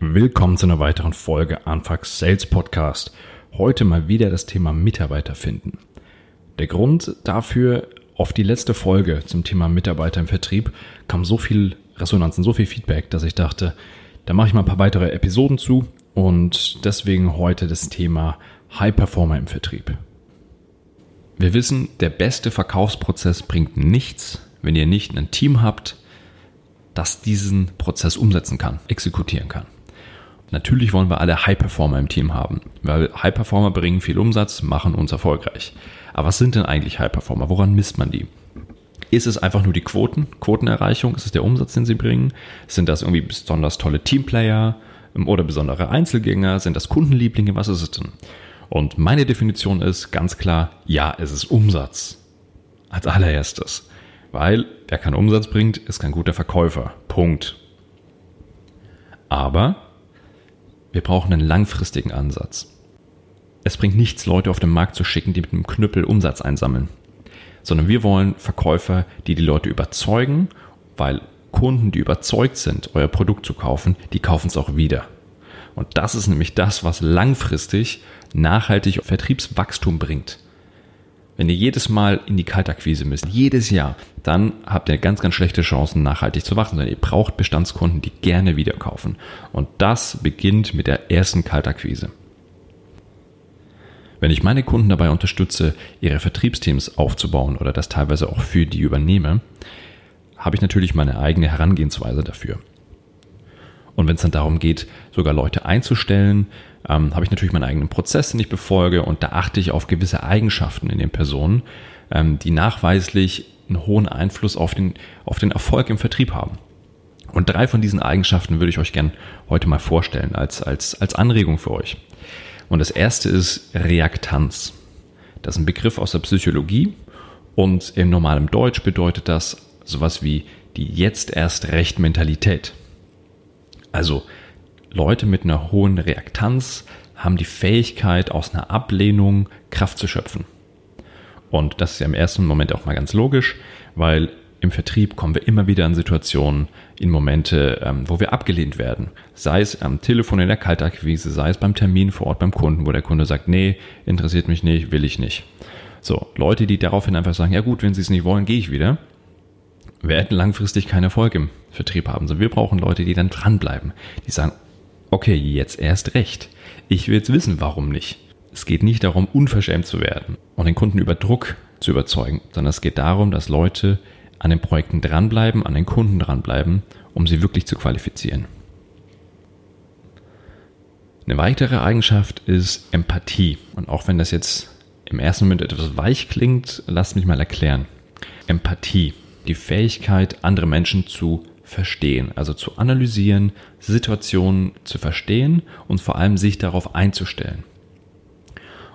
Willkommen zu einer weiteren Folge Anfax Sales Podcast. Heute mal wieder das Thema Mitarbeiter finden. Der Grund dafür, auf die letzte Folge zum Thema Mitarbeiter im Vertrieb kam so viel Resonanz und so viel Feedback, dass ich dachte, da mache ich mal ein paar weitere Episoden zu und deswegen heute das Thema High Performer im Vertrieb. Wir wissen, der beste Verkaufsprozess bringt nichts, wenn ihr nicht ein Team habt, das diesen Prozess umsetzen kann, exekutieren kann. Natürlich wollen wir alle High-Performer im Team haben, weil High-Performer bringen viel Umsatz, machen uns erfolgreich. Aber was sind denn eigentlich High-Performer? Woran misst man die? Ist es einfach nur die Quoten, Quotenerreichung? Ist es der Umsatz, den sie bringen? Sind das irgendwie besonders tolle Teamplayer ähm, oder besondere Einzelgänger? Sind das Kundenlieblinge? Was ist es denn? Und meine Definition ist ganz klar, ja, es ist Umsatz. Als allererstes. Weil wer keinen Umsatz bringt, ist kein guter Verkäufer. Punkt. Aber wir brauchen einen langfristigen Ansatz. Es bringt nichts, Leute auf den Markt zu schicken, die mit einem Knüppel Umsatz einsammeln, sondern wir wollen Verkäufer, die die Leute überzeugen, weil Kunden, die überzeugt sind, euer Produkt zu kaufen, die kaufen es auch wieder. Und das ist nämlich das, was langfristig nachhaltig Vertriebswachstum bringt. Wenn ihr jedes Mal in die Kaltakquise müsst, jedes Jahr, dann habt ihr ganz, ganz schlechte Chancen, nachhaltig zu wachsen. Denn ihr braucht Bestandskunden, die gerne wieder kaufen. Und das beginnt mit der ersten Kaltakquise. Wenn ich meine Kunden dabei unterstütze, ihre Vertriebsteams aufzubauen oder das teilweise auch für die übernehme, habe ich natürlich meine eigene Herangehensweise dafür. Und wenn es dann darum geht, sogar Leute einzustellen, ähm, habe ich natürlich meinen eigenen Prozess, den ich befolge und da achte ich auf gewisse Eigenschaften in den Personen, ähm, die nachweislich einen hohen Einfluss auf den, auf den Erfolg im Vertrieb haben. Und drei von diesen Eigenschaften würde ich euch gern heute mal vorstellen als, als, als Anregung für euch. Und das erste ist Reaktanz. Das ist ein Begriff aus der Psychologie und im normalen Deutsch bedeutet das sowas wie die jetzt erst recht Mentalität. Also Leute mit einer hohen Reaktanz haben die Fähigkeit, aus einer Ablehnung Kraft zu schöpfen. Und das ist ja im ersten Moment auch mal ganz logisch, weil im Vertrieb kommen wir immer wieder in Situationen, in Momente, ähm, wo wir abgelehnt werden. Sei es am Telefon in der Kaltakquise, sei es beim Termin vor Ort beim Kunden, wo der Kunde sagt, nee, interessiert mich nicht, will ich nicht. So, Leute, die daraufhin einfach sagen, ja gut, wenn sie es nicht wollen, gehe ich wieder, werden langfristig keinen Erfolg im Vertrieb haben. So, wir brauchen Leute, die dann dranbleiben, die sagen, okay, jetzt erst recht. Ich will jetzt wissen, warum nicht. Es geht nicht darum, unverschämt zu werden und den Kunden über Druck zu überzeugen, sondern es geht darum, dass Leute an den Projekten dranbleiben, an den Kunden dranbleiben, um sie wirklich zu qualifizieren. Eine weitere Eigenschaft ist Empathie. Und auch wenn das jetzt im ersten Moment etwas weich klingt, lasst mich mal erklären. Empathie, die Fähigkeit, andere Menschen zu verstehen, also zu analysieren, Situationen zu verstehen und vor allem sich darauf einzustellen.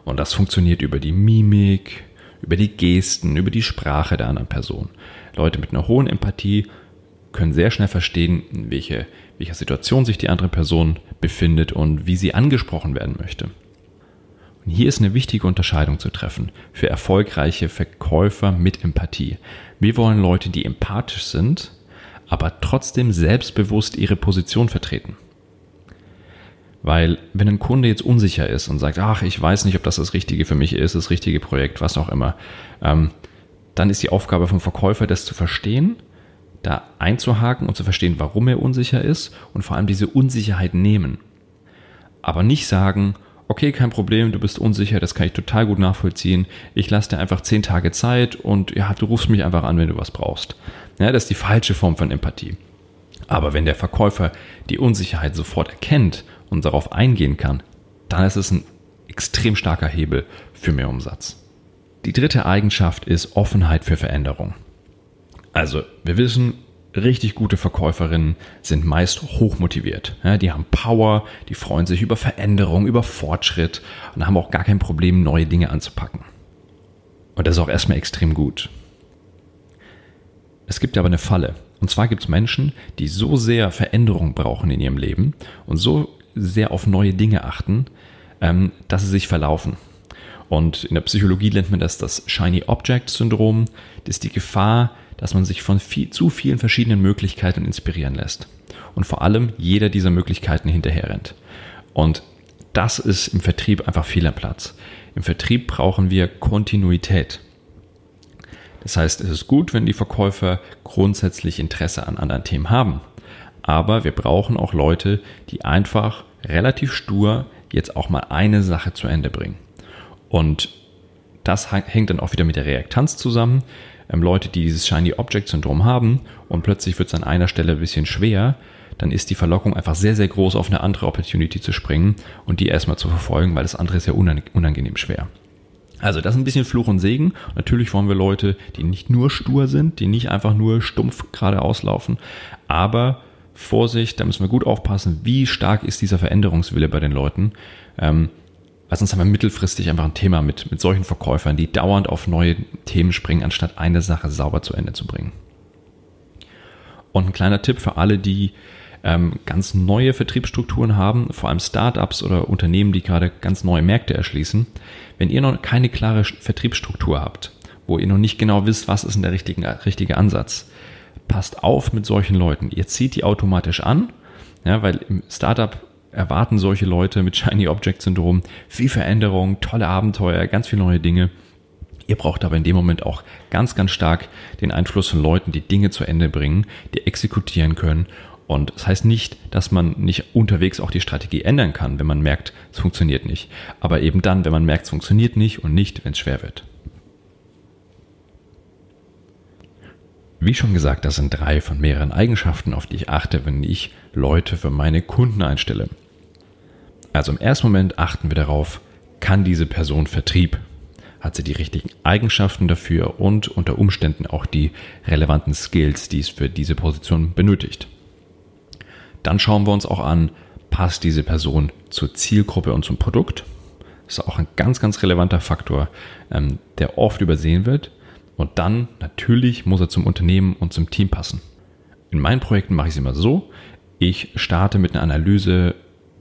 Und das funktioniert über die Mimik, über die Gesten, über die Sprache der anderen Person. Leute mit einer hohen Empathie können sehr schnell verstehen, in welche, welcher Situation sich die andere Person befindet und wie sie angesprochen werden möchte. Und hier ist eine wichtige Unterscheidung zu treffen für erfolgreiche Verkäufer mit Empathie. Wir wollen Leute, die empathisch sind, aber trotzdem selbstbewusst ihre Position vertreten. Weil wenn ein Kunde jetzt unsicher ist und sagt, ach, ich weiß nicht, ob das das Richtige für mich ist, das richtige Projekt, was auch immer, ähm, dann ist die Aufgabe vom Verkäufer, das zu verstehen, da einzuhaken und zu verstehen, warum er unsicher ist und vor allem diese Unsicherheit nehmen. Aber nicht sagen, okay, kein Problem, du bist unsicher, das kann ich total gut nachvollziehen. Ich lasse dir einfach zehn Tage Zeit und ja, du rufst mich einfach an, wenn du was brauchst. Ja, das ist die falsche Form von Empathie. Aber wenn der Verkäufer die Unsicherheit sofort erkennt und darauf eingehen kann, dann ist es ein extrem starker Hebel für mehr Umsatz. Die dritte Eigenschaft ist Offenheit für Veränderung. Also, wir wissen, richtig gute Verkäuferinnen sind meist hochmotiviert. Ja, die haben Power, die freuen sich über Veränderung, über Fortschritt und haben auch gar kein Problem, neue Dinge anzupacken. Und das ist auch erstmal extrem gut. Es gibt aber eine Falle. Und zwar gibt es Menschen, die so sehr Veränderung brauchen in ihrem Leben und so sehr auf neue Dinge achten, ähm, dass sie sich verlaufen. Und in der Psychologie nennt man das das Shiny Object Syndrom. Das ist die Gefahr, dass man sich von viel, zu vielen verschiedenen Möglichkeiten inspirieren lässt. Und vor allem jeder dieser Möglichkeiten hinterherrennt. Und das ist im Vertrieb einfach viel am Platz. Im Vertrieb brauchen wir Kontinuität. Das heißt, es ist gut, wenn die Verkäufer grundsätzlich Interesse an anderen Themen haben. Aber wir brauchen auch Leute, die einfach relativ stur jetzt auch mal eine Sache zu Ende bringen. Und das hängt dann auch wieder mit der Reaktanz zusammen. Ähm, Leute, die dieses Shiny Object Syndrom haben und plötzlich wird es an einer Stelle ein bisschen schwer, dann ist die Verlockung einfach sehr, sehr groß, auf eine andere Opportunity zu springen und die erstmal zu verfolgen, weil das andere ist ja unangenehm schwer. Also das ist ein bisschen Fluch und Segen. Natürlich wollen wir Leute, die nicht nur stur sind, die nicht einfach nur stumpf geradeaus laufen, aber Vorsicht, da müssen wir gut aufpassen, wie stark ist dieser Veränderungswille bei den Leuten. Ähm, weil sonst haben wir mittelfristig einfach ein Thema mit, mit solchen Verkäufern, die dauernd auf neue Themen springen, anstatt eine Sache sauber zu Ende zu bringen. Und ein kleiner Tipp für alle, die ähm, ganz neue Vertriebsstrukturen haben, vor allem Startups oder Unternehmen, die gerade ganz neue Märkte erschließen. Wenn ihr noch keine klare Vertriebsstruktur habt, wo ihr noch nicht genau wisst, was ist denn der richtige, richtige Ansatz, passt auf mit solchen Leuten. Ihr zieht die automatisch an, ja, weil im Startup erwarten solche Leute mit Shiny Object Syndrom viel Veränderung, tolle Abenteuer, ganz viele neue Dinge. Ihr braucht aber in dem Moment auch ganz, ganz stark den Einfluss von Leuten, die Dinge zu Ende bringen, die exekutieren können. Und das heißt nicht, dass man nicht unterwegs auch die Strategie ändern kann, wenn man merkt, es funktioniert nicht. Aber eben dann, wenn man merkt, es funktioniert nicht und nicht, wenn es schwer wird. Wie schon gesagt, das sind drei von mehreren Eigenschaften, auf die ich achte, wenn ich Leute für meine Kunden einstelle. Also im ersten Moment achten wir darauf, kann diese Person Vertrieb? Hat sie die richtigen Eigenschaften dafür und unter Umständen auch die relevanten Skills, die es für diese Position benötigt? Dann schauen wir uns auch an, passt diese Person zur Zielgruppe und zum Produkt? Das ist auch ein ganz, ganz relevanter Faktor, ähm, der oft übersehen wird. Und dann natürlich muss er zum Unternehmen und zum Team passen. In meinen Projekten mache ich es immer so, ich starte mit einer Analyse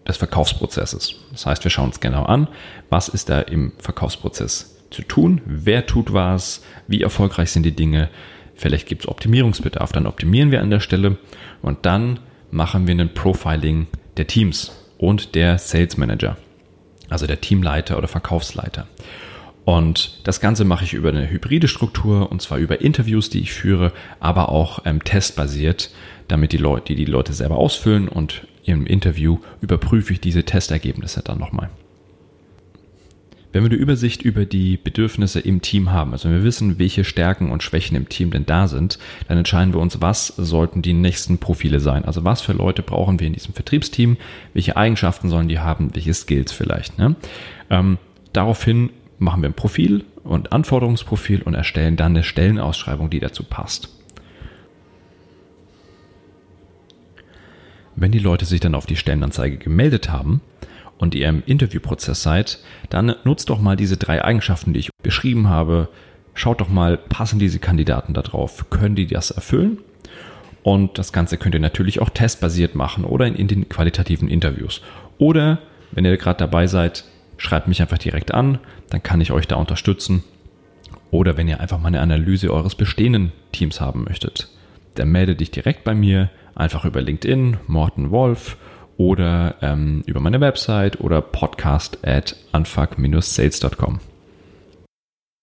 des Verkaufsprozesses. Das heißt, wir schauen uns genau an, was ist da im Verkaufsprozess zu tun, wer tut was, wie erfolgreich sind die Dinge, vielleicht gibt es Optimierungsbedarf, dann optimieren wir an der Stelle und dann machen wir ein Profiling der Teams und der Sales Manager, also der Teamleiter oder Verkaufsleiter. Und das Ganze mache ich über eine hybride Struktur und zwar über Interviews, die ich führe, aber auch ähm, testbasiert, damit die Leute, die die Leute selber ausfüllen und im Interview überprüfe ich diese Testergebnisse dann nochmal. Wenn wir eine Übersicht über die Bedürfnisse im Team haben, also wenn wir wissen, welche Stärken und Schwächen im Team denn da sind, dann entscheiden wir uns, was sollten die nächsten Profile sein. Also was für Leute brauchen wir in diesem Vertriebsteam, welche Eigenschaften sollen die haben, welche Skills vielleicht. Ne? Ähm, daraufhin machen wir ein Profil und Anforderungsprofil und erstellen dann eine Stellenausschreibung, die dazu passt. Wenn die Leute sich dann auf die Stellenanzeige gemeldet haben und ihr im Interviewprozess seid, dann nutzt doch mal diese drei Eigenschaften, die ich beschrieben habe. Schaut doch mal, passen diese Kandidaten da drauf? Können die das erfüllen? Und das Ganze könnt ihr natürlich auch testbasiert machen oder in, den qualitativen Interviews. Oder, wenn ihr gerade dabei seid, schreibt mich einfach direkt an, dann kann ich euch da unterstützen. Oder wenn ihr einfach mal eine Analyse eures bestehenden Teams haben möchtet, dann melde dich direkt bei mir, einfach über LinkedIn, Morten Wolf oder ähm, über meine Website oder podcast at unfuck-sales.com.